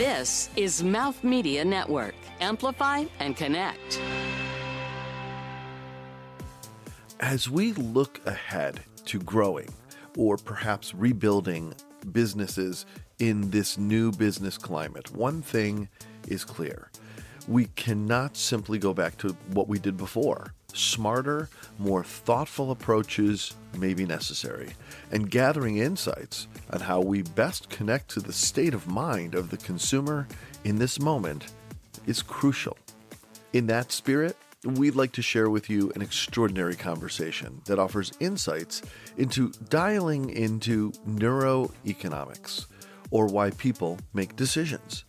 This is Mouth Media Network. Amplify and connect. As we look ahead to growing or perhaps rebuilding businesses in this new business climate, one thing is clear. We cannot simply go back to what we did before. Smarter, more thoughtful approaches may be necessary, and gathering insights on how we best connect to the state of mind of the consumer in this moment is crucial. In that spirit, we'd like to share with you an extraordinary conversation that offers insights into dialing into neuroeconomics or why people make decisions.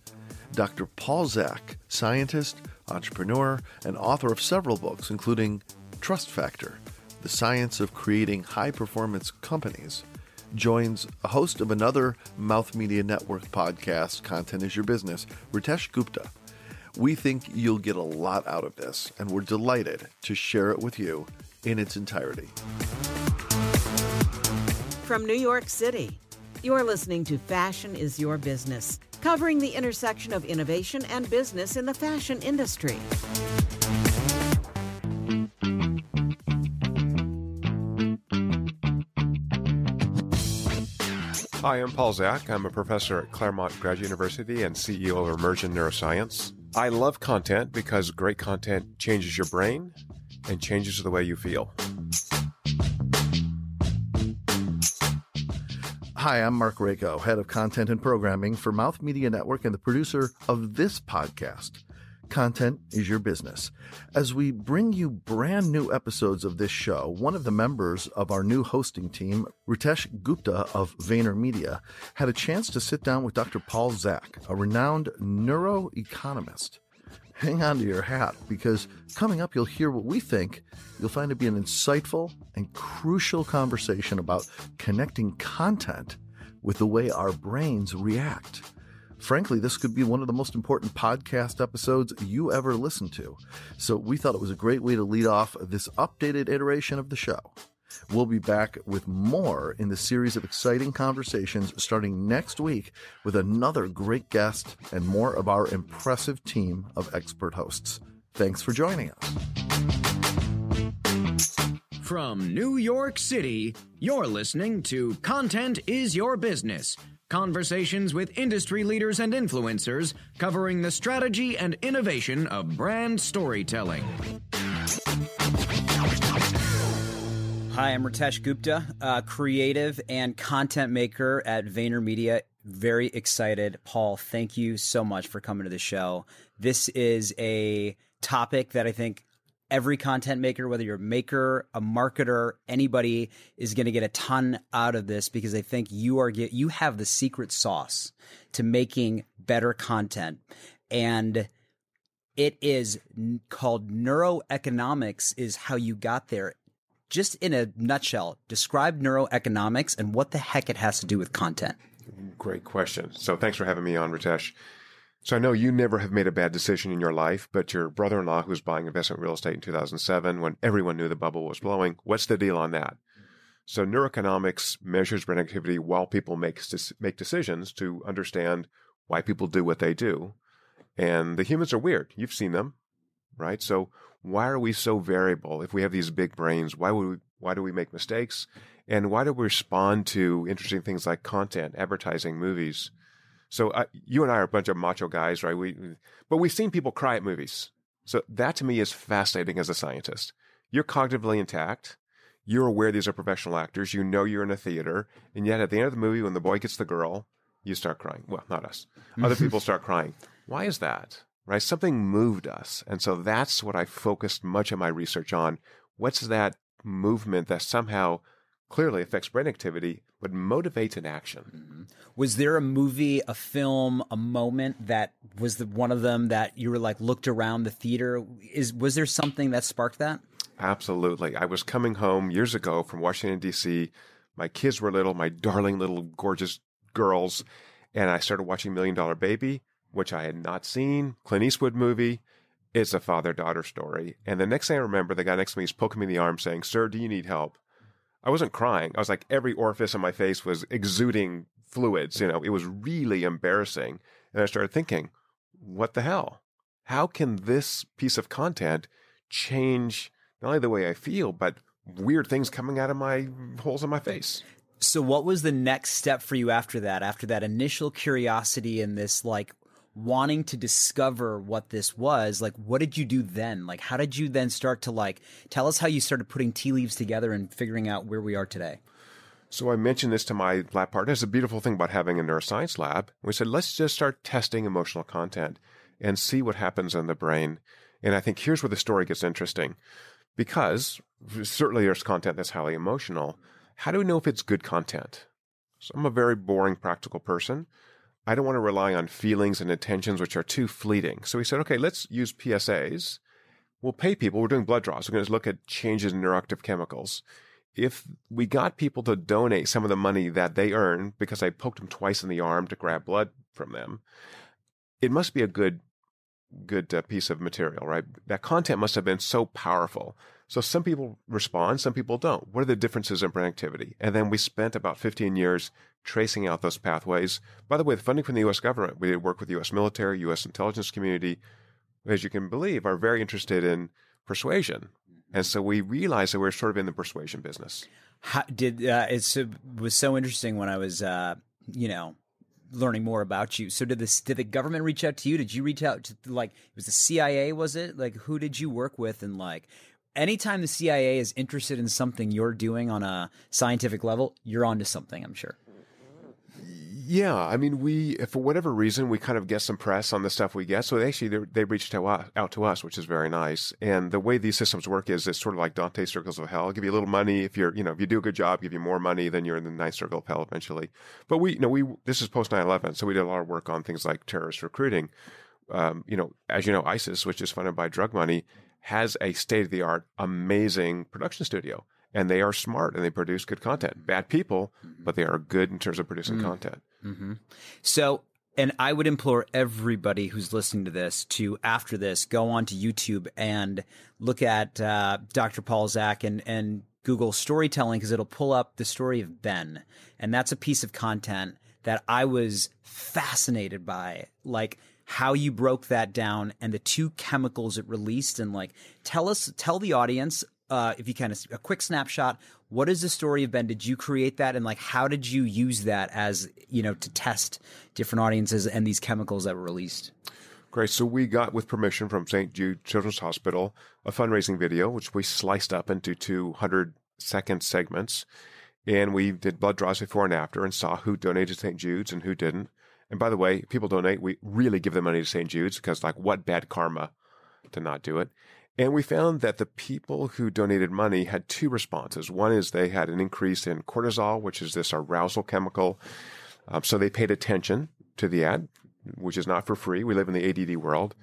Dr. Paul Zak, scientist, entrepreneur, and author of several books, including Trust Factor The Science of Creating High Performance Companies, joins a host of another Mouth Media Network podcast, Content is Your Business, Ritesh Gupta. We think you'll get a lot out of this, and we're delighted to share it with you in its entirety. From New York City, you're listening to Fashion is Your Business, covering the intersection of innovation and business in the fashion industry. Hi, I'm Paul Zak. I'm a professor at Claremont Graduate University and CEO of Immersion Neuroscience. I love content because great content changes your brain and changes the way you feel. Hi, I'm Mark Rako, head of content and programming for Mouth Media Network and the producer of this podcast. Content is your business. As we bring you brand new episodes of this show, one of the members of our new hosting team, Ritesh Gupta of VaynerMedia, had a chance to sit down with Dr. Paul Zak, a renowned neuroeconomist. Hang on to your hat because coming up, you'll hear what we think you'll find to be an insightful and crucial conversation about connecting content with the way our brains react. Frankly, this could be one of the most important podcast episodes you ever listen to. So we thought it was a great way to lead off this updated iteration of the show. We'll be back with more in the series of exciting conversations starting next week with another great guest and more of our impressive team of expert hosts. Thanks for joining us. From New York City, you're listening to Content is Your Business Conversations with industry leaders and influencers covering the strategy and innovation of brand storytelling. Hi, I'm Ritesh Gupta, uh, creative and content maker at VaynerMedia. Very excited. Paul, thank you so much for coming to the show. This is a topic that I think every content maker, whether you're a maker, a marketer, anybody is going to get a ton out of this because I think you are get, you have the secret sauce to making better content. And it is called neuroeconomics is how you got there. Just in a nutshell, describe neuroeconomics and what the heck it has to do with content. Great question. So thanks for having me on, Ritesh. So I know you never have made a bad decision in your life, but your brother-in-law who was buying investment real estate in 2007 when everyone knew the bubble was blowing, what's the deal on that? So neuroeconomics measures brain activity while people make, make decisions to understand why people do what they do. And the humans are weird. You've seen them, right? So why are we so variable? If we have these big brains, why would we, why do we make mistakes? And why do we respond to interesting things like content, advertising, movies? So uh, you and I are a bunch of macho guys, right? We, but we've seen people cry at movies. So that to me is fascinating as a scientist. You're cognitively intact. You're aware these are professional actors. You know you're in a theater. And yet at the end of the movie, when the boy gets the girl, you start crying. Well, not us. Other people start crying. Why is that? Right? Something moved us. And so that's what I focused much of my research on. What's that movement that somehow clearly affects brain activity, but motivates an action. Mm-hmm. Was there a movie, a film, a moment that was the, one of them that you were like looked around the theater? Is was there something that sparked that? Absolutely. I was coming home years ago from Washington D.C. My kids were little, my darling little gorgeous girls, and I started watching Million Dollar Baby, which I had not seen. Clint Eastwood movie. It's a father daughter story. And the next thing I remember, the guy next to me is poking me in the arm saying, Sir, do you need help? I wasn't crying. I was like, every orifice on my face was exuding fluids. You know, it was really embarrassing. And I started thinking, what the hell? How can this piece of content change not only the way I feel, but weird things coming out of my holes in my face? So, what was the next step for you after that? After that initial curiosity and this like wanting to discover what this was, like what did you do then? Like, how did you then start to like tell us how you started putting tea leaves together and figuring out where we are today? So I mentioned this to my lab partner. It's a beautiful thing about having a neuroscience lab. We said, let's just start testing emotional content and see what happens in the brain. And I think here's where the story gets interesting because certainly there's content that's highly emotional. How do we know if it's good content? So I'm a very boring practical person. I don't want to rely on feelings and intentions, which are too fleeting. So we said, okay, let's use PSAs. We'll pay people. We're doing blood draws. We're going to look at changes in neuroactive chemicals if we got people to donate some of the money that they earn because I poked them twice in the arm to grab blood from them, it must be a good good uh, piece of material, right? That content must have been so powerful. So some people respond, some people don't. What are the differences in brain activity? And then we spent about 15 years tracing out those pathways. By the way, the funding from the U.S. government, we did work with the U.S. military, U.S. intelligence community, as you can believe, are very interested in persuasion. And so we realized that we are sort of in the persuasion business. How, did uh, it was so interesting when I was, uh, you know, learning more about you. So did this? Did the government reach out to you? Did you reach out to like? It was the CIA? Was it like who did you work with? And like, anytime the CIA is interested in something you're doing on a scientific level, you're onto something. I'm sure. Yeah, I mean, we for whatever reason we kind of get some press on the stuff we get. So they actually they reached out, to us, which is very nice. And the way these systems work is it's sort of like Dante circles of hell. I'll give you a little money if you're you know if you do a good job, give you more money, then you're in the ninth circle of hell eventually. But we you know we this is post 9/11, so we did a lot of work on things like terrorist recruiting. Um, you know, as you know, ISIS, which is funded by drug money, has a state of the art, amazing production studio and they are smart and they produce good content. Bad people, but they are good in terms of producing mm. content. Mm-hmm. So, and I would implore everybody who's listening to this to, after this, go on to YouTube and look at uh, Dr. Paul Zak and, and Google storytelling because it'll pull up the story of Ben. And that's a piece of content that I was fascinated by. Like, how you broke that down and the two chemicals it released and like tell us tell the audience uh, if you can, a quick snapshot. What is the story of Ben? Did you create that, and like, how did you use that as you know to test different audiences and these chemicals that were released? Great. So we got, with permission from St. Jude Children's Hospital, a fundraising video, which we sliced up into 200 second segments. And we did blood draws before and after and saw who donated St. Jude's and who didn't. And by the way, people donate, we really give them money to St. Jude's because, like, what bad karma to not do it. And we found that the people who donated money had two responses. One is they had an increase in cortisol, which is this arousal chemical. Um, so they paid attention to the ad, which is not for free. We live in the ADD world.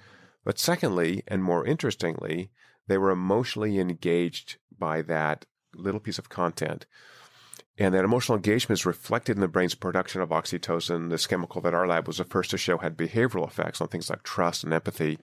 But secondly, and more interestingly, they were emotionally engaged by that little piece of content. And that emotional engagement is reflected in the brain's production of oxytocin, this chemical that our lab was the first to show had behavioral effects on things like trust and empathy.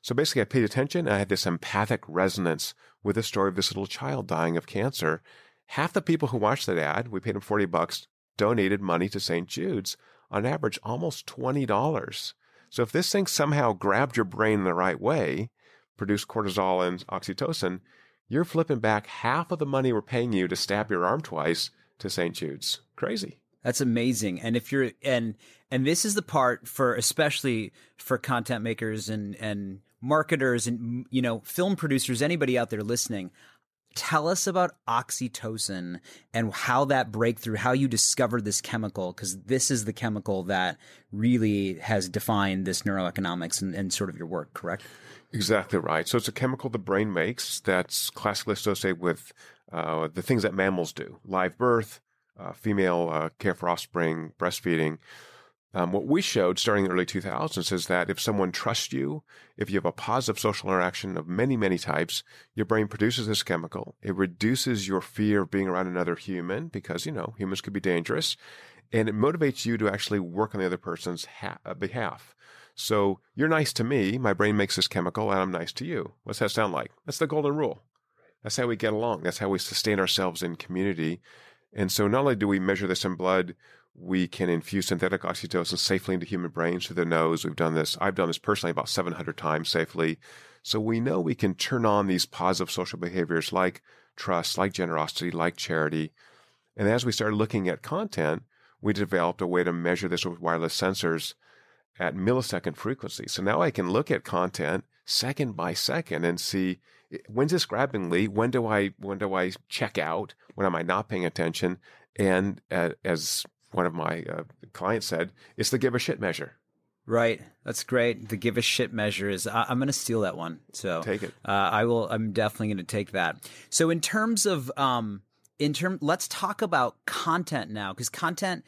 So basically, I paid attention I had this empathic resonance with the story of this little child dying of cancer. Half the people who watched that ad, we paid them 40 bucks, donated money to St. Jude's, on average, almost $20. So if this thing somehow grabbed your brain in the right way, produced cortisol and oxytocin, you're flipping back half of the money we're paying you to stab your arm twice to St. Jude's. Crazy. That's amazing. And if you're and and this is the part for especially for content makers and and marketers and you know film producers anybody out there listening tell us about oxytocin and how that breakthrough how you discovered this chemical because this is the chemical that really has defined this neuroeconomics and, and, sort of your work correct exactly right so it's a chemical the brain makes that's classically associated with uh, the things that mammals do live birth uh, female uh, care for offspring breastfeeding um, what we showed starting in the early 2000s is that if someone trusts you, if you have a positive social interaction of many, many types, your brain produces this chemical. It reduces your fear of being around another human because, you know, humans could be dangerous. And it motivates you to actually work on the other person's ha- uh, behalf. So you're nice to me, my brain makes this chemical, and I'm nice to you. What's that sound like? That's the golden rule. That's how we get along. That's how we sustain ourselves in community. And so not only do we measure this in blood, we can infuse synthetic oxytocin safely into human brains through the nose. We've done this. I've done this personally about 700 times safely. So we know we can turn on these positive social behaviors like trust, like generosity, like charity. And as we started looking at content, we developed a way to measure this with wireless sensors at millisecond frequency. So now I can look at content second by second and see when's this grabbing me? When do I when do I check out? When am I not paying attention? And uh, as one of my uh, clients said, it's the give a shit measure. Right, that's great. The give a shit measure is. I, am going to steal that one. So take it. Uh, I will. I'm definitely going to take that. So in terms of um, in term, let's talk about content now because content.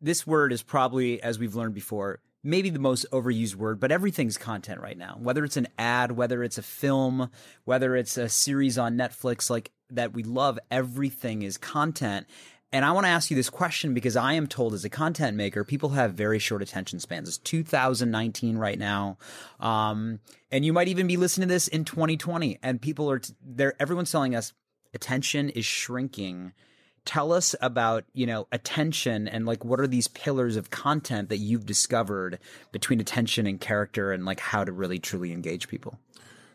This word is probably, as we've learned before, maybe the most overused word, but everything's content right now. Whether it's an ad, whether it's a film, whether it's a series on Netflix, like that we love, everything is content. And I want to ask you this question because I am told as a content maker, people have very short attention spans. It's 2019 right now. Um, and you might even be listening to this in 2020 and people are, there, everyone's telling us attention is shrinking. Tell us about, you know, attention and like what are these pillars of content that you've discovered between attention and character and like how to really truly engage people?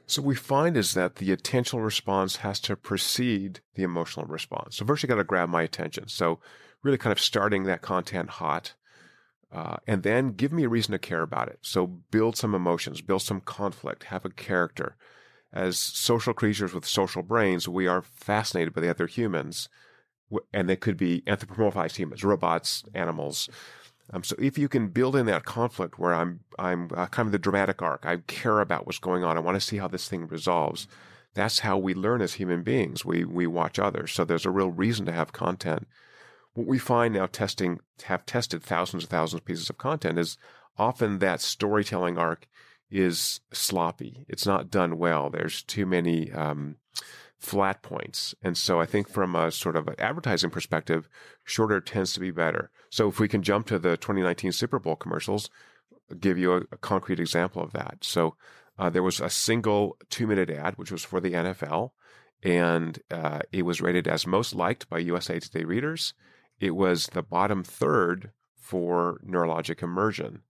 So we find is that the attentional response has to precede the emotional response. So first you got to grab my attention. So really kind of starting that content hot. Uh, and then give me a reason to care about it. So build some emotions, build some conflict, have a character. As social creatures with social brains, we are fascinated by the other humans, and they could be anthropomorphized humans, robots, animals. Um, so if you can build in that conflict where I'm I'm uh, kind of the dramatic arc, I care about what's going on, I want to see how this thing resolves. That's how we learn as human beings. We we watch others. So there's a real reason to have content. What we find now, testing have tested thousands and thousands of pieces of content, is often that storytelling arc is sloppy. It's not done well. There's too many um, flat points. And so I think from a sort of an advertising perspective, shorter tends to be better. So if we can jump to the 2019 Super Bowl commercials, I'll give you a, a, concrete example of that. So uh, there was a single two minute ad, which was for the NFL, and uh, it was rated as most liked by USA Today readers. It was the bottom third for neurologic immersion.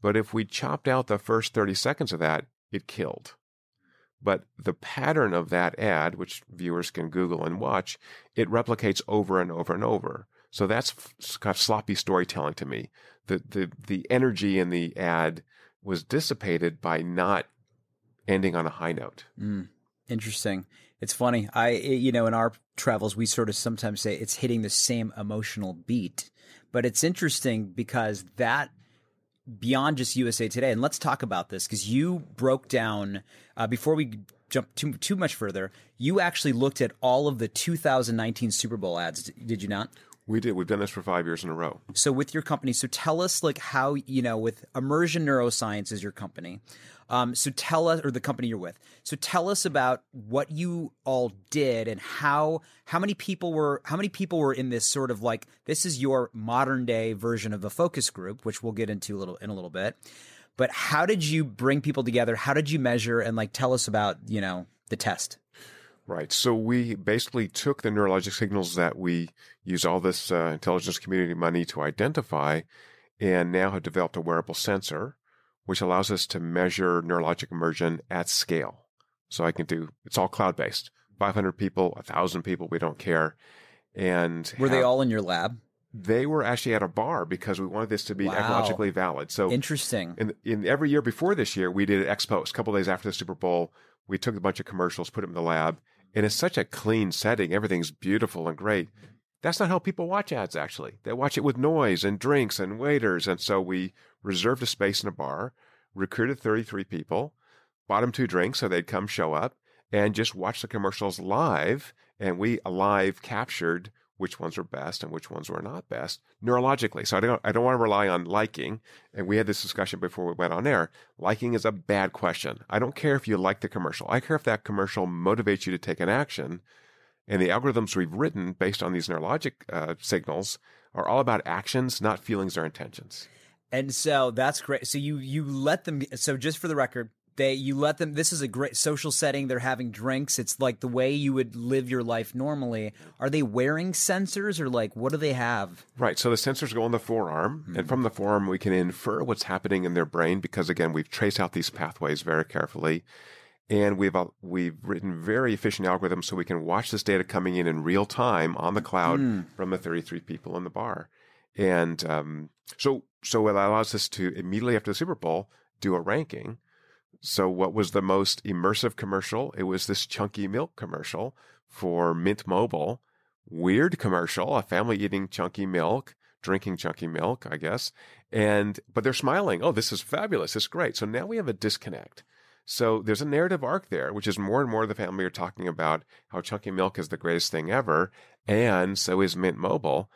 But if we chopped out the first 30 seconds of that, it killed. But the pattern of that ad, which viewers can Google and watch, it replicates over and over and over. So that's kind of sloppy storytelling to me. The, the, the energy in the ad was dissipated by not ending on a high note. Mm, interesting. It's funny. I, you know, in our travels, we sort of sometimes say it's hitting the same emotional beat, but it's interesting because that beyond just USA Today. And let's talk about this because you broke down uh, before we jump too too much further. You actually looked at all of the 2019 Super Bowl ads, did you not? We did. We've done this for five years in a row. So with your company, so tell us like how you know with Immersion Neuroscience is your company. Um, so tell us, or the company you're with. So tell us about what you all did and how how many people were how many people were in this sort of like this is your modern day version of a focus group, which we'll get into a little in a little bit. But how did you bring people together? How did you measure and like tell us about you know the test? Right. So we basically took the neurologic signals that we use all this uh, intelligence community money to identify and now have developed a wearable sensor which allows us to measure neurologic immersion at scale. So I can do, it's all cloud based. 500 people, 1,000 people, we don't care. And were have, they all in your lab? They were actually at a bar because we wanted this to be wow. ecologically valid. So interesting. In, in every year before this year, we did it ex post. A couple days after the Super Bowl, we took a bunch of commercials, put them in the lab, and it's such a clean setting. Everything's beautiful and great. That's not how people watch ads, actually. They watch it with noise and drinks and waiters. And so we reserved a space in a bar, recruited 33 people, bought them two drinks so they'd come show up, and just watch the commercials live. And we live captured which ones were best and which ones were not best neurologically. So I don't, I don't want to rely on liking. And we had this discussion before we went on air. Liking is a bad question. I don't care if you like the commercial. I care if that commercial motivates you to take an action and the algorithms we've written based on these neurologic uh, signals are all about actions, not feelings or intentions. And so that's great. So you you let them. So just for the record, they you let them this is a great social setting they're having drinks it's like the way you would live your life normally are they wearing sensors or like what do they have Right. So the sensors go on the forearm, and from the forearm, we can infer what's happening in their brain because, again, we've traced out these pathways very carefully. And we've, uh, we've written very efficient algorithms so we can watch this data coming in in real time on the cloud from the 33 people in the bar. And um, so, so it allows us to immediately after the Super Bowl do a ranking. So, what was the most immersive commercial? It was this chunky milk commercial for Mint Mobile weird commercial, a family eating chunky milk, drinking chunky milk, I guess. And, but they're smiling. Oh, this is fabulous. It's great. So now we have a disconnect. So there's a narrative arc there, which is more and more the family are talking about how chunky milk is the greatest thing ever. And so is Mint Mobile.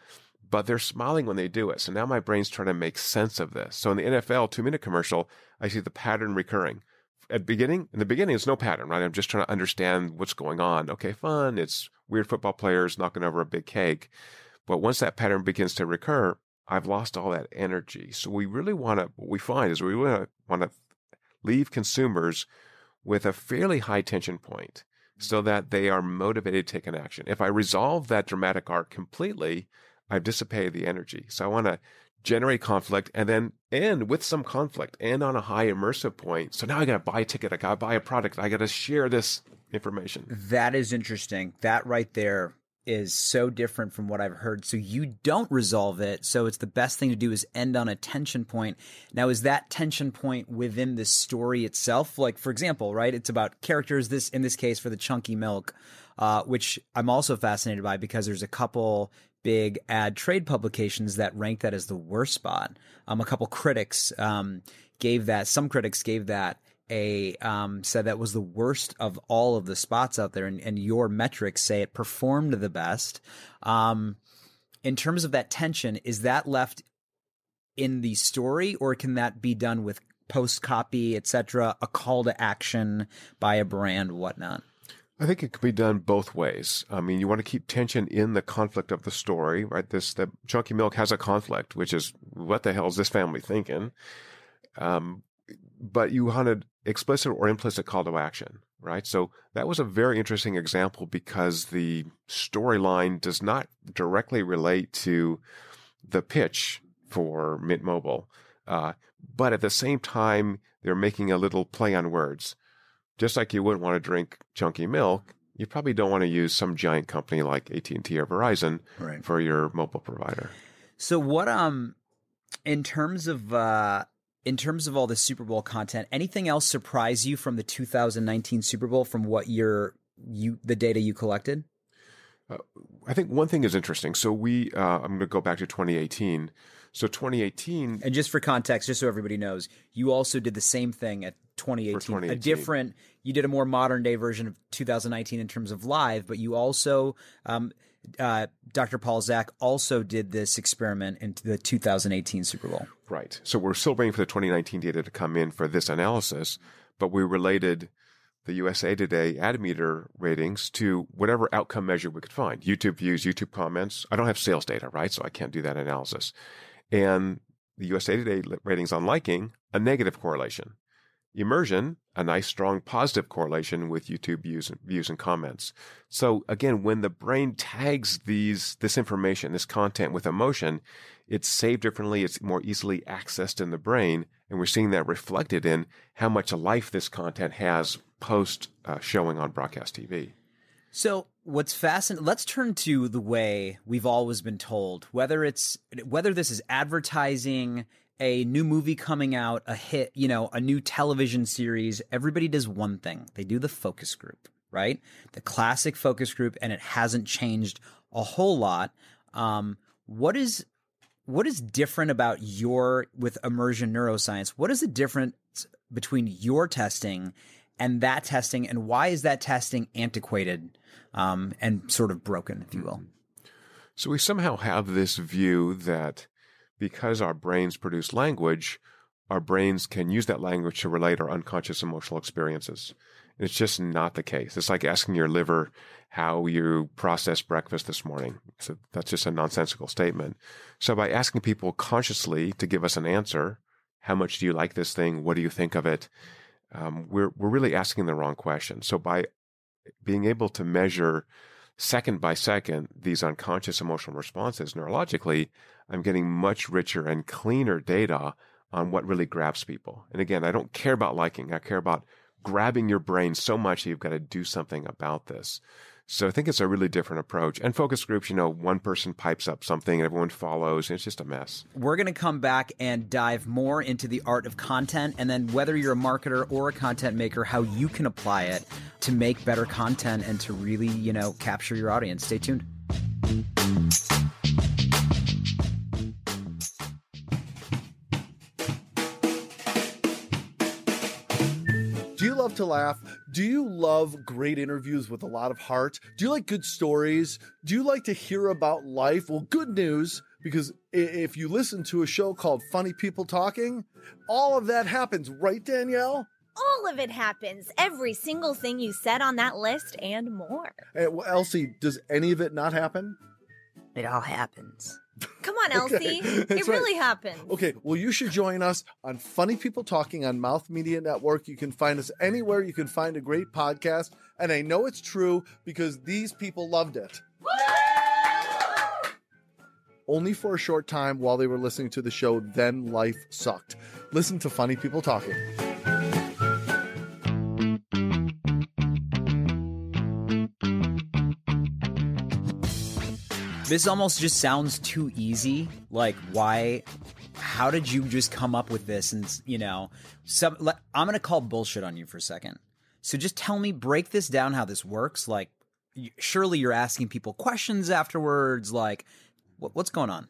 But they're smiling when they do it. So now my brain's trying to make sense of this. So in the NFL two minute commercial, I see the pattern recurring at beginning in the beginning it's no pattern right i'm just trying to understand what's going on okay fun it's weird football players knocking over a big cake but once that pattern begins to recur i've lost all that energy so we really want to what we find is we really want to leave consumers with a fairly high tension point mm-hmm. so that they are motivated to take an action if i resolve that dramatic arc completely i've dissipated the energy so i want to generate conflict and then end with some conflict and on a high immersive point. So now I got to buy a ticket, I got to buy a product, I got to share this information. that is interesting that right there is so different from what I've heard. So you don't resolve it. So it's the best thing to do is end on a tension point. Now, is that tension point within the story itself? Like, for example, right? It's about characters. This in this case for the chunky milk, uh, which I'm also fascinated by because there's a couple big ad trade publications that rank that as the worst spot. Um, a couple critics um, gave that. Some critics gave that a um, said that was the worst of all of the spots out there, and, and your metrics say it performed the best. Um, in terms of that tension, is that left in the story, or can that be done with post copy, etc., a call to action by a brand, whatnot? I think it could be done both ways. I mean, you want to keep tension in the conflict of the story, right? This the chunky milk has a conflict, which is what the hell is this family thinking? Um, but you wanted explicit or implicit call to action, right? So that was a very interesting example because the storyline does not directly relate to the pitch for Mint Mobile, uh, but at the same time, they're making a little play on words just like you wouldn't want to drink chunky milk, you probably don't want to use some giant company like AT&T or Verizon Right. for your mobile provider. So what um in terms of uh in terms of all the Super Bowl content, anything else surprise you from the 2019 Super Bowl from what your you the data you collected? I think one thing is interesting. So we, uh, I'm going to go back to 2018. So 2018, And just for context, just so everybody knows, you also did the same thing at 2018. A different, you did a more modern day version of 2019 in terms of live, but you also, um, uh, Dr. Paul Zak also did this experiment in the 2018 Super Bowl. Right. So we're still waiting for the 2019 data to come in for this analysis, but we related the USA Today ad meter ratings to whatever outcome measure we could find. YouTube views, YouTube comments. I don't have sales data, right? So I can't do that analysis. And the USA Today ratings on liking, a negative correlation. Immersion, a nice strong positive correlation with YouTube views, views and comments. So again, when the brain tags these this information, this content with emotion, it's saved differently, it's more easily accessed in the brain, and we're seeing that reflected in how much life this content has post uh, showing on broadcast TV. So what's fascinating? Let's turn to the way we've always been told. Whether it's whether this is advertising, a new movie coming out, a hit, you know, a new television series. Everybody does one thing. They do the focus group, right? The classic focus group, and it hasn't changed a whole lot. Um, what is what is different about your with immersion neuroscience? What is the difference between your testing and that testing, and why is that testing antiquated um, and sort of broken, if you will? So we somehow have this view that because our brains produce language, our brains can use that language to relate our unconscious emotional experiences. It's just not the case. It's like asking your liver how you processed breakfast this morning. So that's just a nonsensical statement. So by asking people consciously to give us an answer, how much do you like this thing? What do you think of it? um, we're we're really asking the wrong question. So by being able to measure second by second these unconscious emotional responses neurologically, I'm getting much richer and cleaner data on what really grabs people. And again, I don't care about liking. I care about grabbing your brain so much that you've got to do something about this. So I think it's a really different approach. And focus groups, you know, one person pipes up something and everyone follows. And it's just a mess. We're going to come back and dive more into the art of content and then whether you're a marketer or a content maker, how you can apply it to make better content and to really, you know, capture your audience. Stay tuned. To laugh? Do you love great interviews with a lot of heart? Do you like good stories? Do you like to hear about life? Well, good news because if you listen to a show called Funny People Talking, all of that happens, right, Danielle? All of it happens. Every single thing you said on that list and more. Hey, well, Elsie, does any of it not happen? It all happens. Come on, Elsie. it That's really happened. Okay, well, you should join us on Funny People Talking on Mouth Media Network. You can find us anywhere you can find a great podcast. And I know it's true because these people loved it. Only for a short time while they were listening to the show, then life sucked. Listen to Funny People Talking. This almost just sounds too easy. Like, why? How did you just come up with this? And you know, some le- I'm gonna call bullshit on you for a second. So just tell me, break this down, how this works. Like, surely you're asking people questions afterwards. Like, what, what's going on?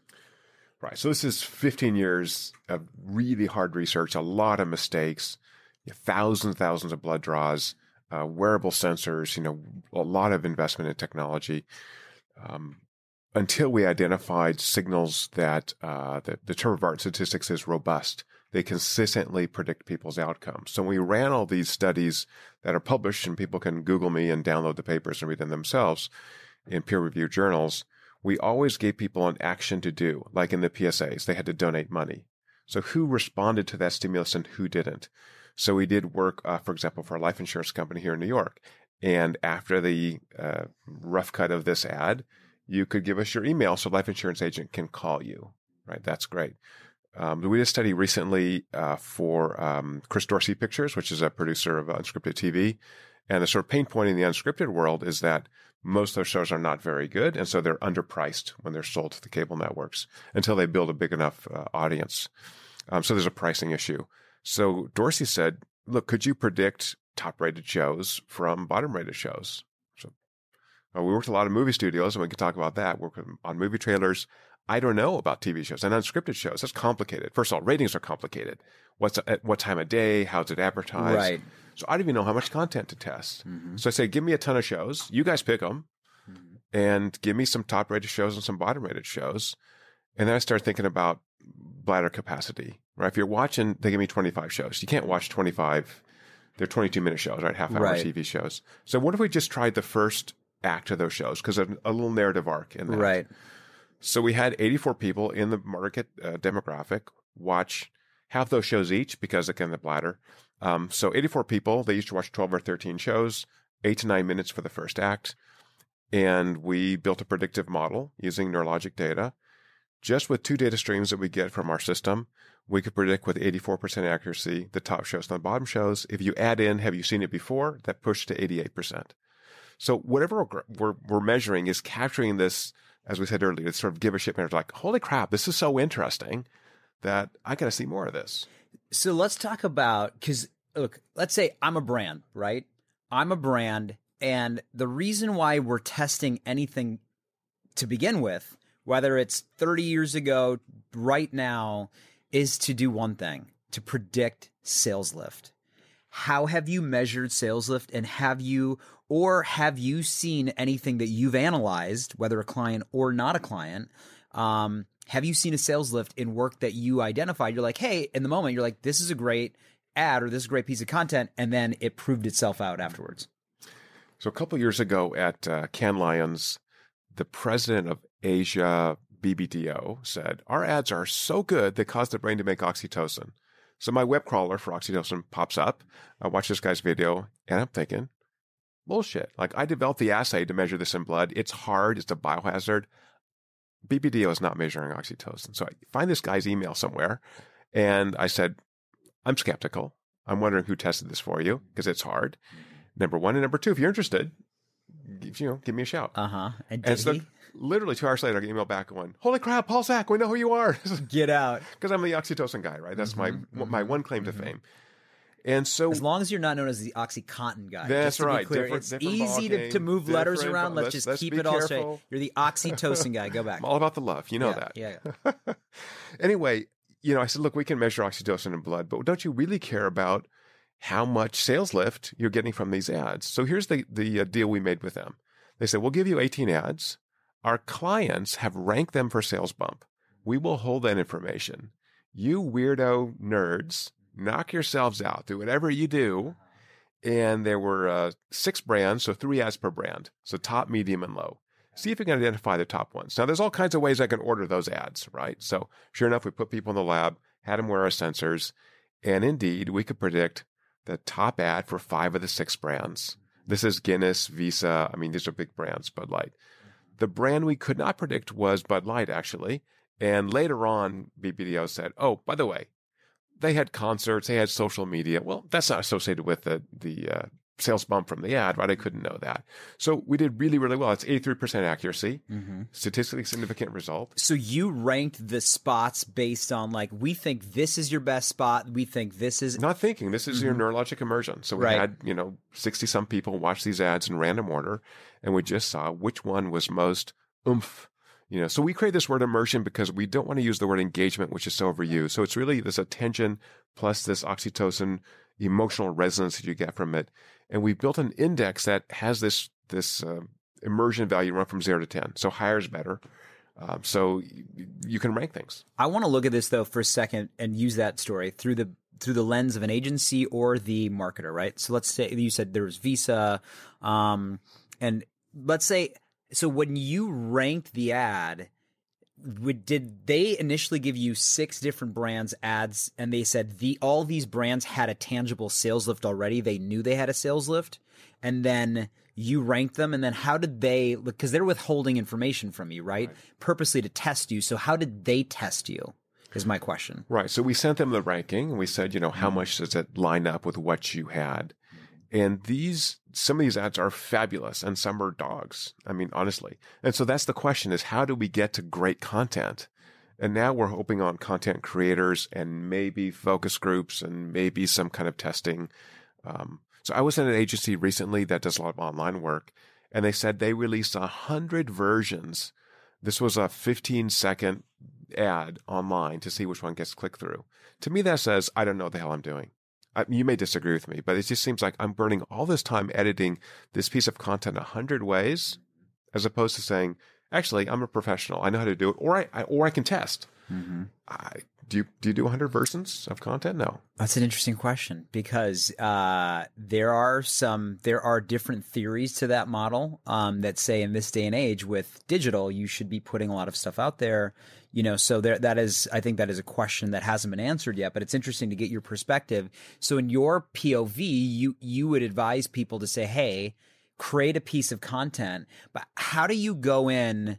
Right. So this is 15 years of really hard research, a lot of mistakes, thousands and thousands of blood draws, uh, wearable sensors, you know, a lot of investment in technology. Um, until we identified signals that uh, the, the term of art statistics is robust. They consistently predict people's outcomes. So we ran all these studies that are published, and people can Google me and download the papers and read them themselves in peer-reviewed journals. We always gave people an action to do, like in the PSAs, they had to donate money. So who responded to that stimulus and who didn't? So we did work, uh, for example, for a life insurance company here in New York. And after the uh, rough cut of this ad, you could give us your email so life insurance agent can call you. Right, that's great. Um, we did a study recently uh, for um, Chris Dorsey Pictures, which is a producer of unscripted TV, and the sort of pain point in the unscripted world is that most of those shows are not very good, and so they're underpriced when they're sold to the cable networks until they build a big enough uh, audience. Um, so there's a pricing issue. So Dorsey said, "Look, could you predict top-rated shows from bottom-rated shows?" Uh, we worked a lot of movie studios, and we can talk about that. Work on movie trailers. I don't know about TV shows and unscripted shows. That's complicated. First of all, ratings are complicated. What's at what time of day? How's it advertised? Right. So I don't even know how much content to test. Mm-hmm. So I say, give me a ton of shows. You guys pick them, and give me some top-rated shows and some bottom-rated shows. And then I start thinking about bladder capacity. Right. If you're watching, they give me 25 shows. You can't watch 25. They're 22 minute shows, right? Half hour Right. TV shows. So what if we just tried the first act to those shows because a, a little narrative arc in that. Right. So we had 84 people in the market uh, demographic watch half those shows each because again the bladder. Um, so 84 people they used to watch 12 or 13 shows, eight to nine minutes for the first act, and we built a predictive model using neurologic data. Just with two data streams that we get from our system, we could predict with 84% accuracy the top shows and the bottom shows. If you add in, have you seen it before? That pushed to 88%. So whatever we're, we're, measuring is capturing this, as we said earlier, this sort of give a shit measure. Like, holy crap, this is so interesting that I got to see more of this. So let's talk about because look, let's say I'm a brand, right? I'm a brand, and the reason why we're testing anything to begin with, whether it's 30 years ago, right now, is to do one thing to predict sales lift. How have you measured sales lift and have you or have you seen anything that you've analyzed, whether a client or not a client? Um, have you seen a sales lift in work that you identified? You're like, hey, in the moment, you're like, this is a great ad or this is a great piece of content, and then it proved itself out afterwards. So a couple years ago at uh, Cannes Lions, the president of Asia BBDO said, Our ads are so good they cause the brain to make oxytocin. So my web crawler for oxytocin pops up. I watch this guy's video and I'm thinking, bullshit. Like I developed the assay to measure this in blood. It's hard. It's a biohazard. BBDO is not measuring oxytocin. So I find this guy's email somewhere and I said, I'm skeptical. I'm wondering who tested this for you because it's hard. Number one. And number two, if you're interested, you know, give me a shout. Uh huh. And And so he? literally two hours later, I get an email back going, Holy crap, Paul Zak, we know who you are. Get out. Because I'm the oxytocin guy, right? That's my mm-hmm, my mm-hmm, one claim to mm-hmm. fame. And so As long as you're not known as the OxyContin guy. That's just to be right. Clear, Different- it's different easy to, to move letters around. Let's, let's- just let's keep it all straight. You're the oxytocin guy. Go back. I'm all about the love. You know yeah, that. Yeah. yeah. anyway, you know, I said, look, we can measure oxytocin in blood, but don't you really care about how much sales lift you're getting from these ads? So here's the the uh, deal we made with them. They said, we'll give you 18 ads. Our clients have ranked them for sales bump. We will hold that information. You weirdo nerds, knock yourselves out. Do whatever you do. And there were uh, six brands, so three ads per brand. So top, medium, and low. See if you can identify the top ones. Now, there's all kinds of ways I can order those ads, right? So, sure enough, we put people in the lab, had them wear our sensors, and indeed, we could predict the top ad for five of the six brands. This is Guinness, Visa. I mean, these are big brands, Bud Light. The brand we could not predict was Bud Light, actually. And later on, BBDO said, oh, by the way, they had concerts, they had social media. Well, that's not associated with the, the uh, sales bump from the ad, right? I couldn't know that. So we did really, really well. It's 83% accuracy, statistically significant result. So you ranked the spots based on like we think this is your best spot. We think this is Not thinking this is your neurologic immersion. So we Right. had, you know, 60 some people watch these ads in random order, and we just saw which one was most oomph. You know, so we create this word immersion because we don't want to use the word engagement, which is so overused. So it's really this attention plus this oxytocin emotional resonance that you get from it. And we built an index that has this this uh, immersion value run from zero to ten. So higher is better. Um, so you can rank things. I want to look at this though for a second and use that story through the through the lens of an agency or the marketer, right? So let's say you said there was Visa, um, and let's say so when you ranked the ad, would, did they initially give you six different brands ads, and they said the all these brands had a tangible sales lift already? They knew they had a sales lift, and then you ranked them, and then how did they? Because they're withholding information from you, right? Purposely to test you. So how did they test you? Is my question. Right. So we sent them the ranking and we said, you know, how mm-hmm. much does it line up with what you had? And these, some of these ads are fabulous and some are dogs. I mean, honestly. And so that's the question is how do we get to great content? And now we're hoping on content creators and maybe focus groups and maybe some kind of testing. Um, so I was in an agency recently that does a lot of online work and they said they released a hundred versions. This was a 15 second ad online to see which one gets clicked through. To me, that says, I don't know what the hell I'm doing. I, you may disagree with me, but it just seems like I'm burning all this time editing this piece of content a hundred ways, as opposed to saying, actually, I'm a professional. I know how to do it, or I, I or I can test. I, do you do you do 100 versions of content? No. That's an interesting question because uh, there are some there are different theories to that model um, that say in this day and age with digital you should be putting a lot of stuff out there. You know, so there that is I think that is a question that hasn't been answered yet, but it's interesting to get your perspective. So in your POV, you you would advise people to say, "Hey, create a piece of content," but how do you go in?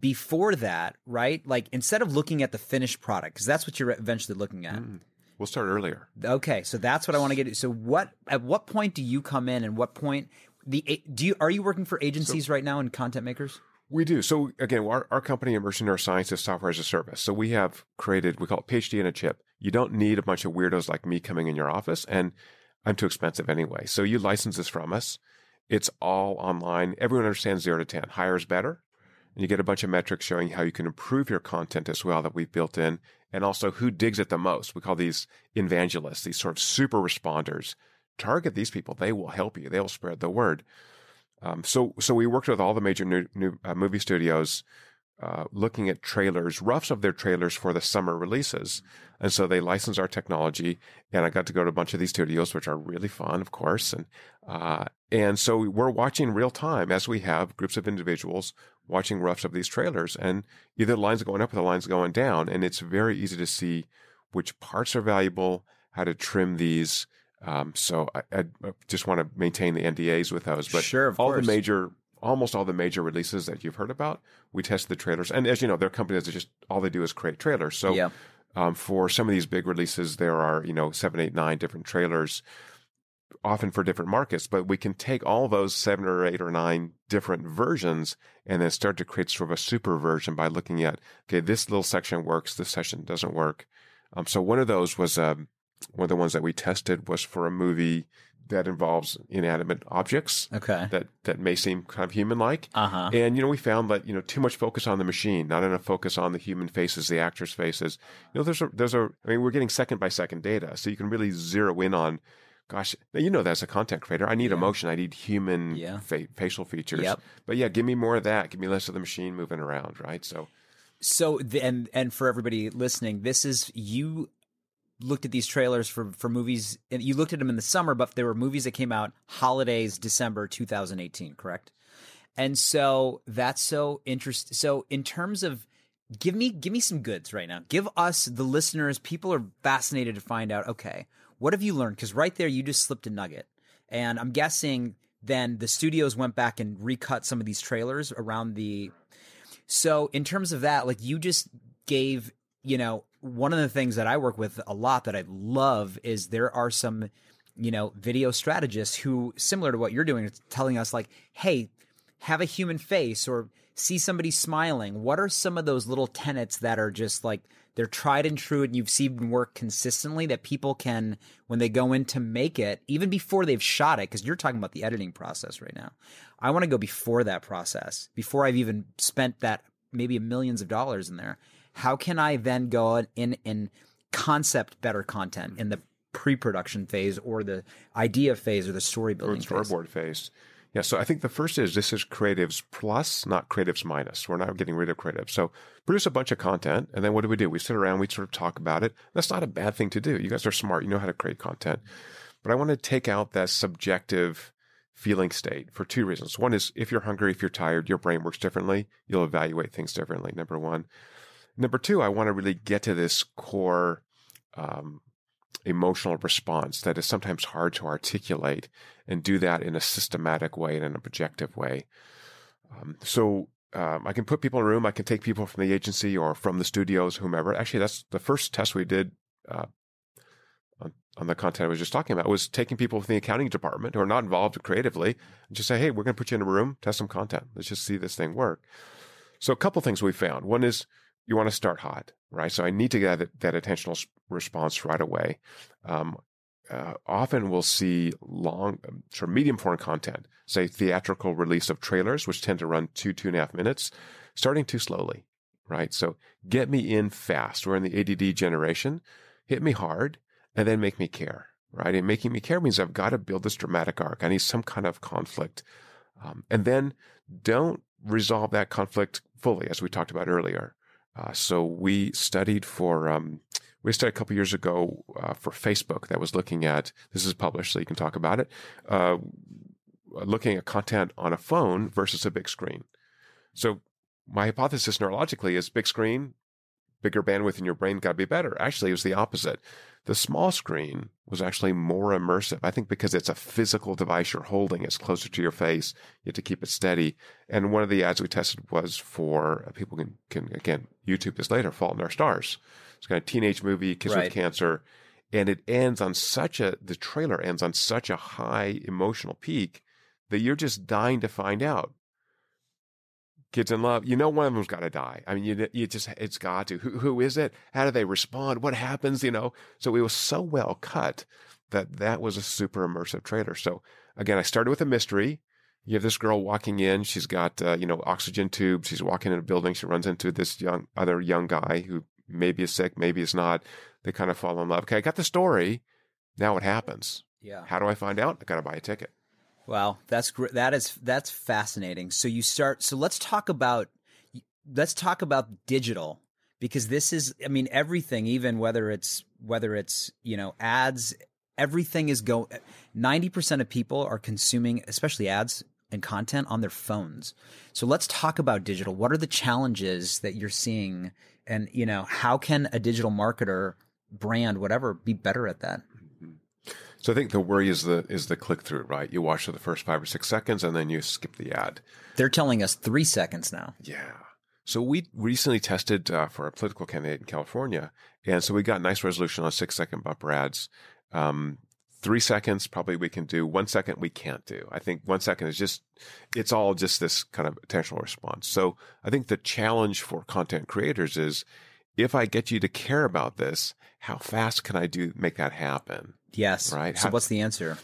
before that, right? Like instead of looking at the finished product, because that's what you're eventually looking at. Mm-hmm. We'll start earlier. Okay, so that's what I want to get. So what? At what point do you come in, and what point the do you are you working for agencies right now and content makers? We do. So again, our, our company, Immersion Neuroscience, is software as a service. So we have created, we call it PhD in a chip. You don't need a bunch of weirdos like me coming in your office, and I'm too expensive anyway. So you license this from us. It's all online. Everyone understands zero to 10. Higher is better. And you get a bunch of metrics showing how you can improve your content as well that we've built in, and also who digs it the most. We call these evangelists, these sort of super responders. Target these people. They will help you. They will spread the word. Um, so, so we worked with all the major new, new uh, movie studios, uh, looking at trailers, roughs of their trailers for the summer releases, and so they licensed our technology. And I got to go to a bunch of these studios, which are really fun, of course. And uh, and so we're watching real time as we have groups of individuals watching roughs of these trailers, and either the lines going up or the lines going down, and it's very easy to see which parts are valuable, how to trim these. Um, so I, I just want to maintain the NDAs with those. But Sure, all course. the major, almost all the major releases that you've heard about, we test the trailers. And as you know, there are companies that just all they do is create trailers. So Yeah. um, for some of these big releases, there are you know seven, eight, nine different trailers, often for different markets. But we can take all those seven or eight or nine different versions and then start to create sort of a super version by looking at okay, this little section works, this section doesn't work. Um, so one of those was um, one of the ones that we tested was for a movie that involves inanimate objects Okay. that that may seem kind of human like. Uh huh. And you know, we found that you know too much focus on the machine, not enough focus on the human faces, the actors' faces. You know, there's a there's a. I mean, we're getting second by second data, so you can really zero in on. Gosh, now you know that as a content creator, I need emotion, I need human Yeah. fa- facial features. Yep. But yeah, give me more of that. Give me less of the machine moving around, right? So So the, and and for everybody listening, this is you looked at these trailers for for movies and you looked at them in the summer, but there were movies that came out holidays December 2018, correct? And so that's so interesting. So in terms of give me give me some goods right now. Give us the listeners. People are fascinated to find out. Okay, what have you learned? Because right there, you just slipped a nugget, and I'm guessing then the studios went back and recut some of these trailers around the so in terms of that, like you just gave, you know, one of the things that I work with a lot that I love is there are some, you know, video strategists who similar to what you're doing, telling us like, hey, have a human face or see somebody smiling. What are some of those little tenets that are just like they're tried and true and you've seen work consistently that people can when they go in to make it, even before they've shot it, because you're talking about the editing process right now. I want to go before that process, before I've even spent that maybe millions of dollars in there. How can I then go in and concept better content in the pre-production phase or the idea phase or the story or building phase? storyboard phase. Yeah, so I think the first is this is creatives plus, not creatives minus. We're not getting rid of creatives. So produce a bunch of content, and then what do we do? We sit around, we sort of talk about it. That's not a bad thing to do. You guys are smart. You know how to create content. But I want to take out that subjective feeling state for two reasons. One is if you're hungry, if you're tired, your brain works differently. You'll evaluate things differently. Number one. Number two, I want to really get to this core um, emotional response that is sometimes hard to articulate and do that in a systematic way and in an objective way. Um, so um, I can put people in a room. I can take people from the agency or from the studios, whomever. Actually, that's the first test we did uh, on, on the content I was just talking about. Was taking people from the accounting department who are not involved creatively and just say, "Hey, we're going to put you in a room, test some content. Let's just see this thing work." So a couple things we found. One is you want to start hot, right? So I need to get that, that attentional response right away. Um, uh, often we'll see long, um, sort of medium form content, say theatrical release of trailers, which tend to run two, two and a half minutes, starting too slowly, right? So get me in fast. We're in the ADD generation. Hit me hard and then make me care, right? And making me care means I've got to build this dramatic arc. I need some kind of conflict. Um, and then don't resolve that conflict fully, as we talked about earlier. Uh, so we studied for um, we studied a couple years ago uh, for Facebook that was looking at this is published, so you can talk about it. Uh, looking at content on a phone versus a big screen. So my hypothesis neurologically is big screen, bigger bandwidth in your brain got to be better. Actually, it was the opposite. The small screen was actually more immersive. I think because it's a physical device you're holding, it's closer to your face. You have to keep it steady. And one of the ads we tested was for uh, people can, can again, YouTube this later, Fault in Our Stars. It's kind of teenage movie, kids Right. with cancer. And it ends on such a, the trailer ends on such a high emotional peak that you're just dying to find out. Kids in love, you know, one of them's got to die. I mean, you, you just, it's got to. Who, who is it? How do they respond? What happens? You know, so it was so well cut that that was a super immersive trailer. So again, I started with a mystery. You have this girl walking in. She's got, uh, you know, oxygen tubes. She's walking in a building. She runs into this young, other young guy who maybe is sick, maybe is not. They kind of fall in love. Okay, I got the story. Now what happens? Yeah. How do I find out? I got to buy a ticket. Wow, that's that is that's fascinating. So you start. So let's talk about let's talk about digital because this is. I mean, everything, even whether it's whether it's you know ads, everything is go. Ninety percent of people are consuming, especially ads and content, on their phones. So let's talk about digital. What are the challenges that you're seeing, and you know how can a digital marketer brand, whatever, be better at that. So I think the worry is the is the click through, right? You watch for the first five or six seconds and then you skip the ad. They're telling us three seconds now. Yeah. So we recently tested uh, for a political candidate in California, and so we got nice resolution on six second bumper ads. Um, three seconds probably we can do. One second we can't do. I think one second is just it's all just this kind of attentional response. So I think the challenge for content creators is if I get you to care about this, how fast can I do make that happen? Yes. Right. So How- what's the answer?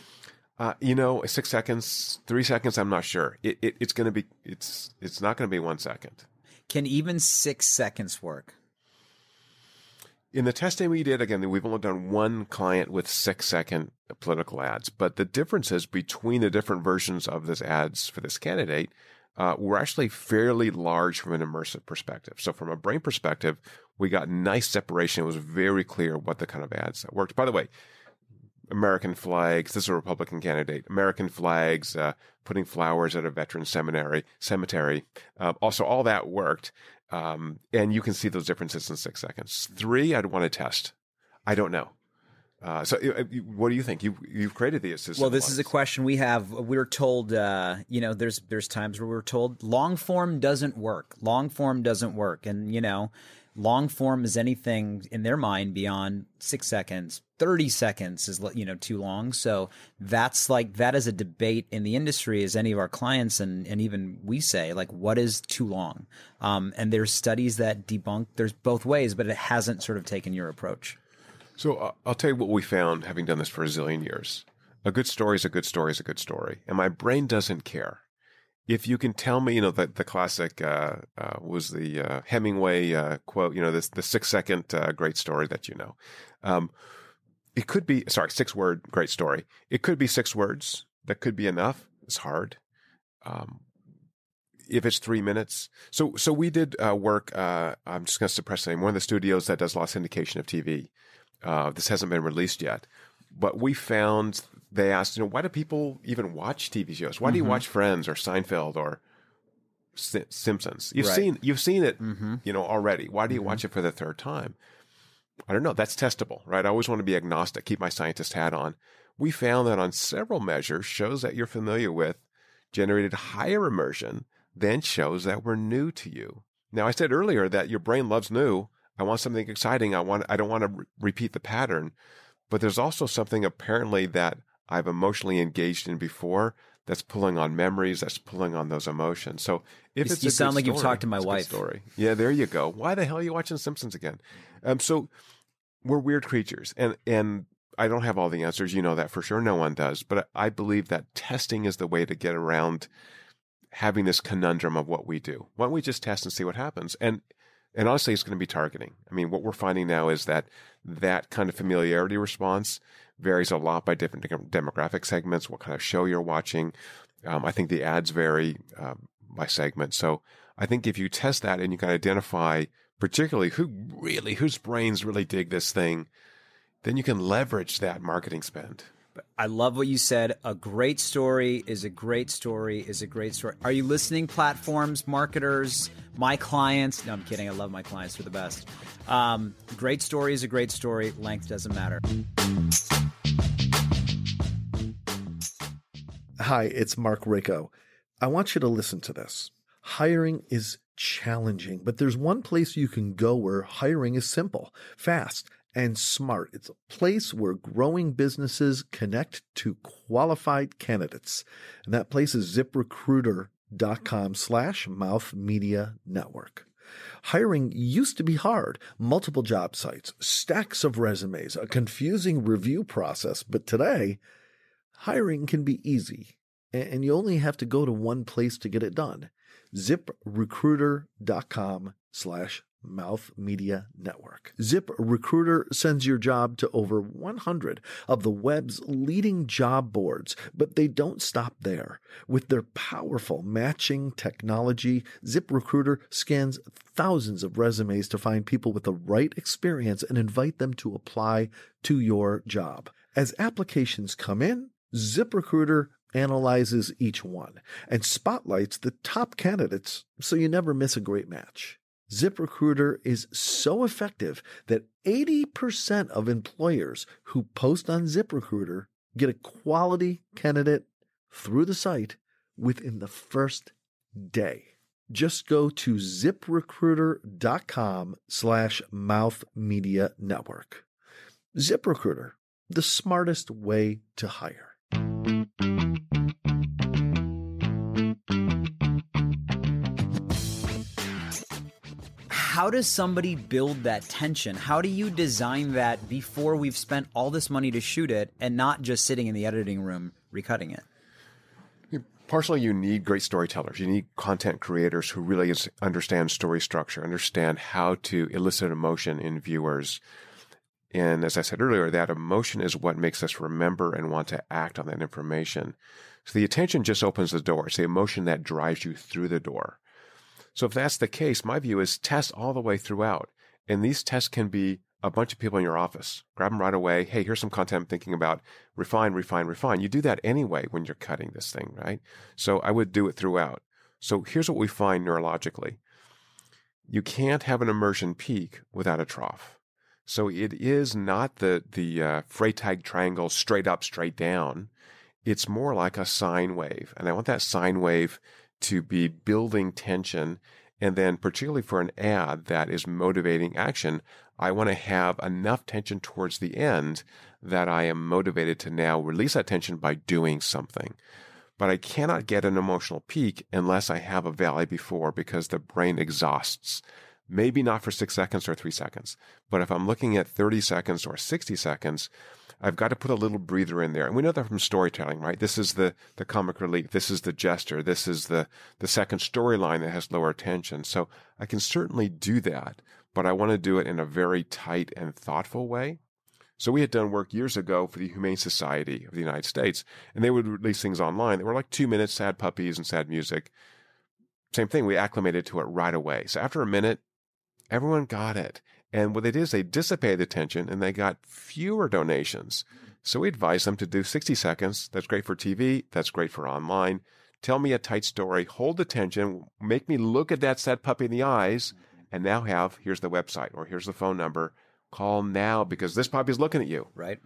Uh, you know, six seconds, three seconds. I'm not sure. It, it, it's going to be. It's it's not going to be one second. Can even six seconds work? In the testing we did, again, we've only done one client with six second political ads, but the differences between the different versions of this ads for this candidate uh, were actually fairly large from an immersive perspective. So, from a brain perspective, we got nice separation. It was very clear what the kind of ads that worked. By the way, American flags. This is a Republican candidate. American flags, uh, putting flowers at a veteran seminary, cemetery. Uh, also, all that worked. Um, and you can see those differences in six seconds. Three, I'd want to test. I don't know. Uh, so, uh, what do you think? You you've created the assistant. Well, this is a question we have. We were told, uh, you know, there's there's times where we're told long form doesn't work. Long form doesn't work, and you know, long form is anything in their mind beyond six seconds. Thirty seconds is you know too long. So that's like that is a debate in the industry. As any of our clients and and even we say, like, what is too long? Um, and there's studies that debunk. There's both ways, but it hasn't sort of taken your approach. So uh, I'll tell you what we found having done this for a zillion years. A good story is a good story is a good story, and my brain doesn't care. If you can tell me, you know, the the classic uh, uh, was the uh, Hemingway uh, quote, you know, this the six second uh, great story that you know. Um, it could be sorry, six word great story. It could be six words. That could be enough. It's hard. Um, if it's three minutes. So so we did uh, work. Uh, I'm just going to suppress the name. One of the studios that does of syndication of TV. Uh, this hasn't been released yet, but we found they asked, you know, why do people even watch TV shows? Why do you watch Friends or Seinfeld or Si- Simpsons? You've Right. seen you've seen it, Mm-hmm. you know, already. Why do you watch it for the third time? I don't know. That's testable, right? I always want to be agnostic, keep my scientist hat on. We found that on several measures, shows that you're familiar with generated higher immersion than shows that were new to you. Now, I said earlier that your brain loves new. I want something exciting. I want. I don't want to re- repeat the pattern. But there's also something apparently that I've emotionally engaged in before that's pulling on memories. That's pulling on those emotions. So if You- it's you a sound like you've talked to my it's a good wife. Story. Yeah, there you go. Why the hell are you watching Simpsons again? Um, so we're weird creatures, and and I don't have all the answers. You know that for sure. No one does. But I believe that testing is the way to get around having this conundrum of what we do. Why don't we just test and see what happens? And and honestly, it's going to be targeting. I mean, what we're finding now is that that kind of familiarity response varies a lot by different demographic segments. What kind of show you're watching? Um, I think the ads vary um, by segment. So I think if you test that and you can identify particularly who really whose brains really dig this thing, then you can leverage that marketing spend. I love what you said. A great story is a great story is a great story. Are you listening, platforms, marketers, my clients? No, I'm kidding. I love my clients. They're the best. Um, great story is a great story. Length doesn't matter. Hi, it's Mark Rico. I want you to listen to this. Hiring is challenging, but there's one place you can go where hiring is simple, fast, and smart. It's a place where growing businesses connect to qualified candidates. And that place is ziprecruiter.com slash mouth media network. Hiring used to be hard. Multiple job sites, stacks of resumes, a confusing review process. But today, hiring can be easy. And you only have to go to one place to get it done. ZipRecruiter.com slash mouth media network. Zip Recruiter sends your job to over 100 of the web's leading job boards, but they don't stop there. With their powerful matching technology, Zip Recruiter scans thousands of resumes to find people with the right experience and invite them to apply to your job. As applications come in, ZipRecruiter analyzes each one and spotlights the top candidates so you never miss a great match. ZipRecruiter is so effective that 80% of employers who post on ZipRecruiter get a quality candidate through the site within the first day. Just go to ziprecruiter.com slash mouth media network. ZipRecruiter, the smartest way to hire. How does somebody build that tension? How do you design that before we've spent all this money to shoot it and not just sitting in the editing room recutting it? Partially, you need great storytellers. You need content creators who really understand story structure, understand how to elicit emotion in viewers. And as I said earlier, that emotion is what makes us remember and want to act on that information. So the attention just opens the door. It's the emotion that drives you through the door. So if that's the case, my view is test all the way throughout. And these tests can be a bunch of people in your office. Grab them right away. Hey, here's some content I'm thinking about. Refine, refine, refine. You do that anyway when you're cutting this thing, right? So I would do it throughout. So here's what we find neurologically. You can't have an immersion peak without a trough. So it is not the the uh, Freytag triangle straight up, straight down. It's more like a sine wave, and I want that sine wave to be building tension. And then, particularly for an ad that is motivating action, I want to have enough tension towards the end that I am motivated to now release that tension by doing something. But I cannot get an emotional peak unless I have a valley before because the brain exhausts. Maybe not for six seconds or three seconds, but if I'm looking at 30 seconds or 60 seconds, I've got to put a little breather in there. And we know that from storytelling, right? This is the, the comic relief. This is the gesture. This is the, the second storyline that has lower tension. So I can certainly do that, but I want to do it in a very tight and thoughtful way. So we had done work years ago for the Humane Society of the United States, and they would release things online that were like two minutes, sad puppies and sad music. Same thing, we acclimated to it right away. So after a minute, everyone got it. And what they did is they dissipated the tension and they got fewer donations. So we advise them to do 60 seconds. That's great for TV. That's great for online. Tell me a tight story. Hold the tension. Make me look at that sad puppy in the eyes. Mm-hmm. And now have here's the website or here's the phone number. Call now because this puppy's looking at you. Right.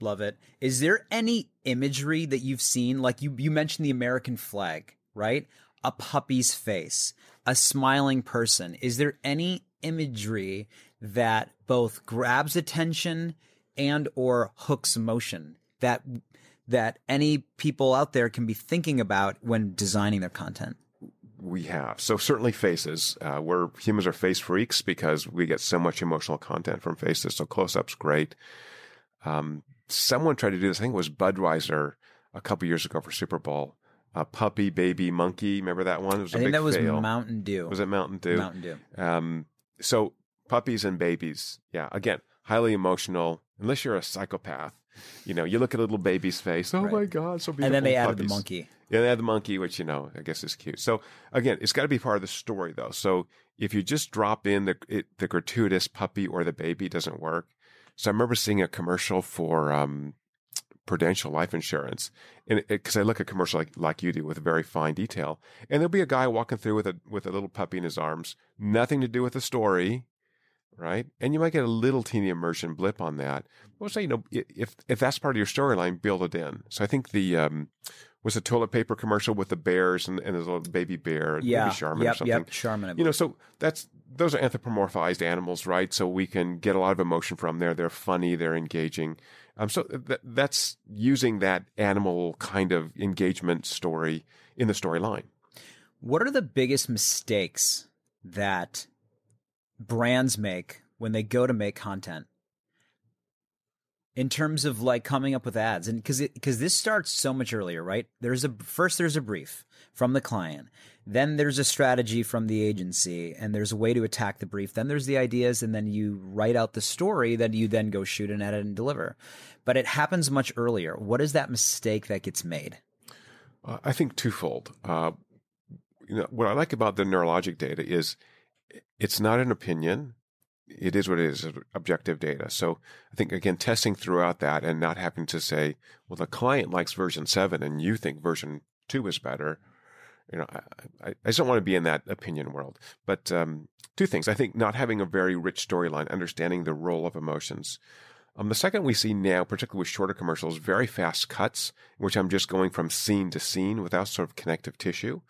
Love it. Is there any imagery that you've seen? Like you, you mentioned the American flag, right? A puppy's face, a smiling person. Is there any imagery that both grabs attention and or hooks emotion that that any people out there can be thinking about when designing their content? We have. So certainly faces. Uh, we're humans are face freaks because we get so much emotional content from faces. So close-ups great. Um, someone tried to do this. I think it was budweiser a couple years ago for super bowl a puppy baby monkey remember that one it was a I think that was fail. mountain dew was it mountain dew mountain dew um, so puppies and babies, yeah, again, highly emotional. Unless you're a psychopath, you know, you look at a little baby's face. Oh right. my god, so beautiful. And then they added the monkey. Yeah, they add the monkey, which you know, I guess is cute. So again, it's got to be part of the story though. So if you just drop in the it, the gratuitous puppy or the baby, doesn't work. So I remember seeing a commercial for um, Prudential life insurance, and because I look at commercial like, like you do with very fine detail, and there'll be a guy walking through with a with a little puppy in his arms, nothing to do with the story, right? And you might get a little teeny immersion blip on that. We'll say, you know, if if that's part of your storyline, build it in. So I think the um, was a toilet paper commercial with the bears and, and there's a little baby bear, yeah, maybe Charmin yep, or something. Yep, Charmin. You know, so that's those are anthropomorphized animals, right? So we can get a lot of emotion from there. They're funny, they're engaging. Um, so th- that's using that animal kind of engagement story in the storyline. What are the biggest mistakes that brands make when they go to make content? In terms of like coming up with ads, and because because this starts so much earlier, right? There's a first there's a brief from the client, then there's a strategy from the agency, and there's a way to attack the brief. Then there's the ideas, and then you write out the story that you then go shoot and edit and deliver. But it happens much earlier. What is that mistake that gets made? Uh, I think twofold. Uh, you know, what I like about the neurologic data is it's not an opinion. It is what it is, objective data. So I think again, testing throughout that and not having to say, well, the client likes version seven and you think version two is better You know, I, I, just don't want to be in that opinion world. But um, two things. I think not having a very rich storyline, understanding the role of emotions. Um, the second we see now, particularly with shorter commercials, very fast cuts, which I'm just going from scene to scene without sort of connective tissue.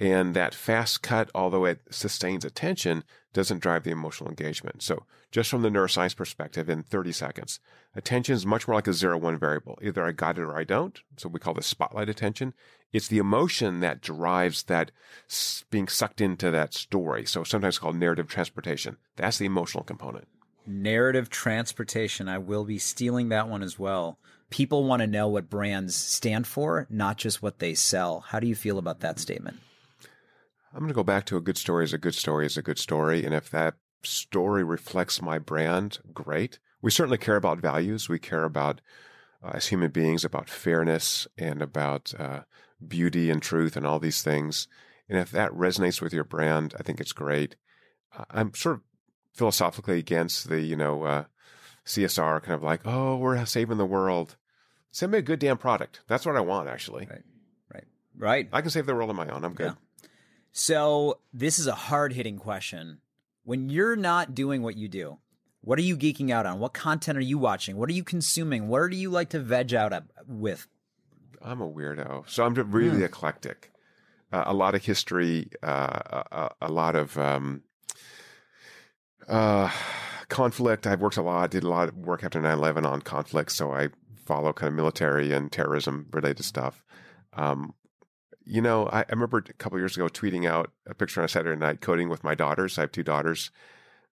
And that fast cut, although it sustains attention, doesn't drive the emotional engagement. So, just from the neuroscience perspective, in 30 seconds, attention is much more like a zero one variable. Either I got it or I don't. So, we call this spotlight attention. It's the emotion that drives that being sucked into that story. So, sometimes called narrative transportation. That's the emotional component. Narrative transportation. I will be stealing that one as well. People want to know what brands stand for, not just what they sell. How do you feel about that statement? I'm going to go back to a good story is a good story is a good story. And if that story reflects my brand, great. We certainly care about values. We care about, uh, as human beings, about fairness and about uh, beauty and truth and all these things. And if that resonates with your brand, I think it's great. I'm sort of philosophically against the, you know, uh, CSR kind of like, oh, we're saving the world. Send me a good damn product. That's what I want, actually. Right. Right. Right. I can save the world on my own. I'm good. Yeah. So this is a hard hitting question. When you're not doing what you do, what are you geeking out on? What content are you watching? What are you consuming? Where do you like to veg out with? I'm a weirdo, so I'm really mm. eclectic. Uh, a lot of history, uh, a, a, lot of um, uh, conflict. I've worked a lot, did a lot of work after 9 11 on conflict, so I follow kind of military and terrorism related stuff. Um, you know, I, I remember a couple years ago tweeting out a picture on a Saturday night coding with my daughters. I have two daughters.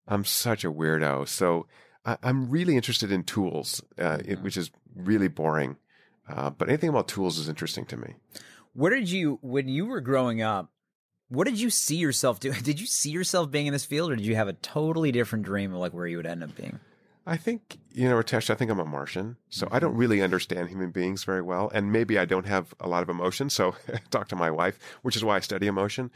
I'm such a weirdo. So I, am really interested in tools, uh, it, which is really boring. Uh, but anything about tools is interesting to me. What did you, when you were growing up, what did you see yourself doing? Did you see yourself being in this field, or did you have a totally different dream of like where you would end up being? I think, you know, Ritesh, I think I'm a Martian. So I don't mm-hmm. really understand human beings very well. And maybe I don't have a lot of emotion. So talk to my wife, which is why I study emotion.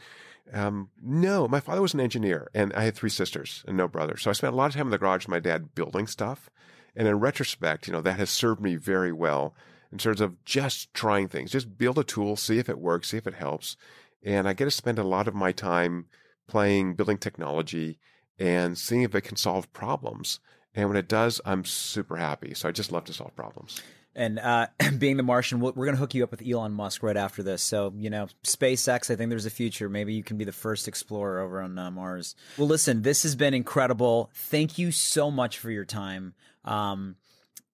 Um, no, my father was an engineer and I had three sisters and no brother. So I spent a lot of time in the garage with my dad building stuff. And in retrospect, you know, that has served me very well in terms of just trying things, just build a tool, see if it works, see if it helps. And I get to spend a lot of my time playing, building technology and seeing if it can solve problems. And when it does, I'm super happy. So I just love to solve problems. And uh, being the Martian, we're going to hook you up with Elon Musk right after this. So, you know, SpaceX, I think there's a future. Maybe you can be the first explorer over on uh, Mars. Well, listen, this has been incredible. Thank you so much for your time. Um,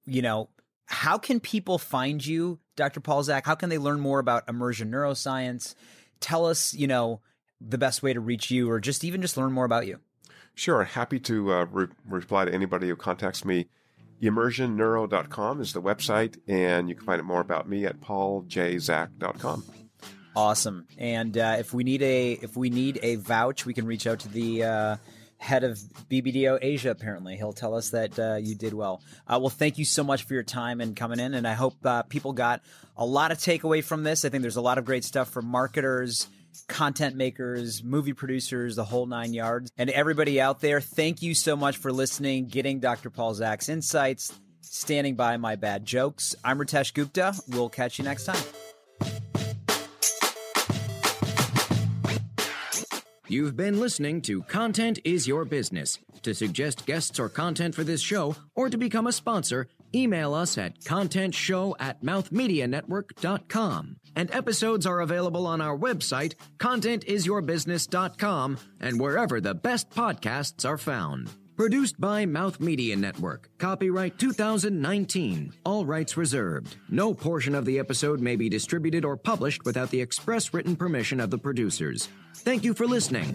you know, how can people find you, Dr. Paul Zak? How can they learn more about immersion neuroscience? Tell us, you know, the best way to reach you or just even just learn more about you. Sure. Happy to uh, re- reply to anybody who contacts me. Immersionneuro.com is the website, and you can find out more about me at pauljzak.com. Awesome. And uh, if we need a if we need a vouch, we can reach out to the uh, head of BBDO Asia. Apparently, he'll tell us that uh, you did well. Uh, well, thank you so much for your time and coming in. And I hope uh, people got a lot of takeaway from this. I think there's a lot of great stuff for marketers content makers, movie producers, the whole nine yards. And everybody out there, thank you so much for listening, getting Dr. Paul Zak's insights, standing by my bad jokes. I'm Ritesh Gupta. We'll catch you next time. You've been listening to Content is Your Business. To suggest guests or content for this show, or to become a sponsor, email us at contentshow at mouthmedianetwork.com. And episodes are available on our website, contentisyourbusiness.com, and wherever the best podcasts are found. Produced by Mouth Media Network. Copyright 2019. All rights reserved. No portion of the episode may be distributed or published without the express written permission of the producers. Thank you for listening.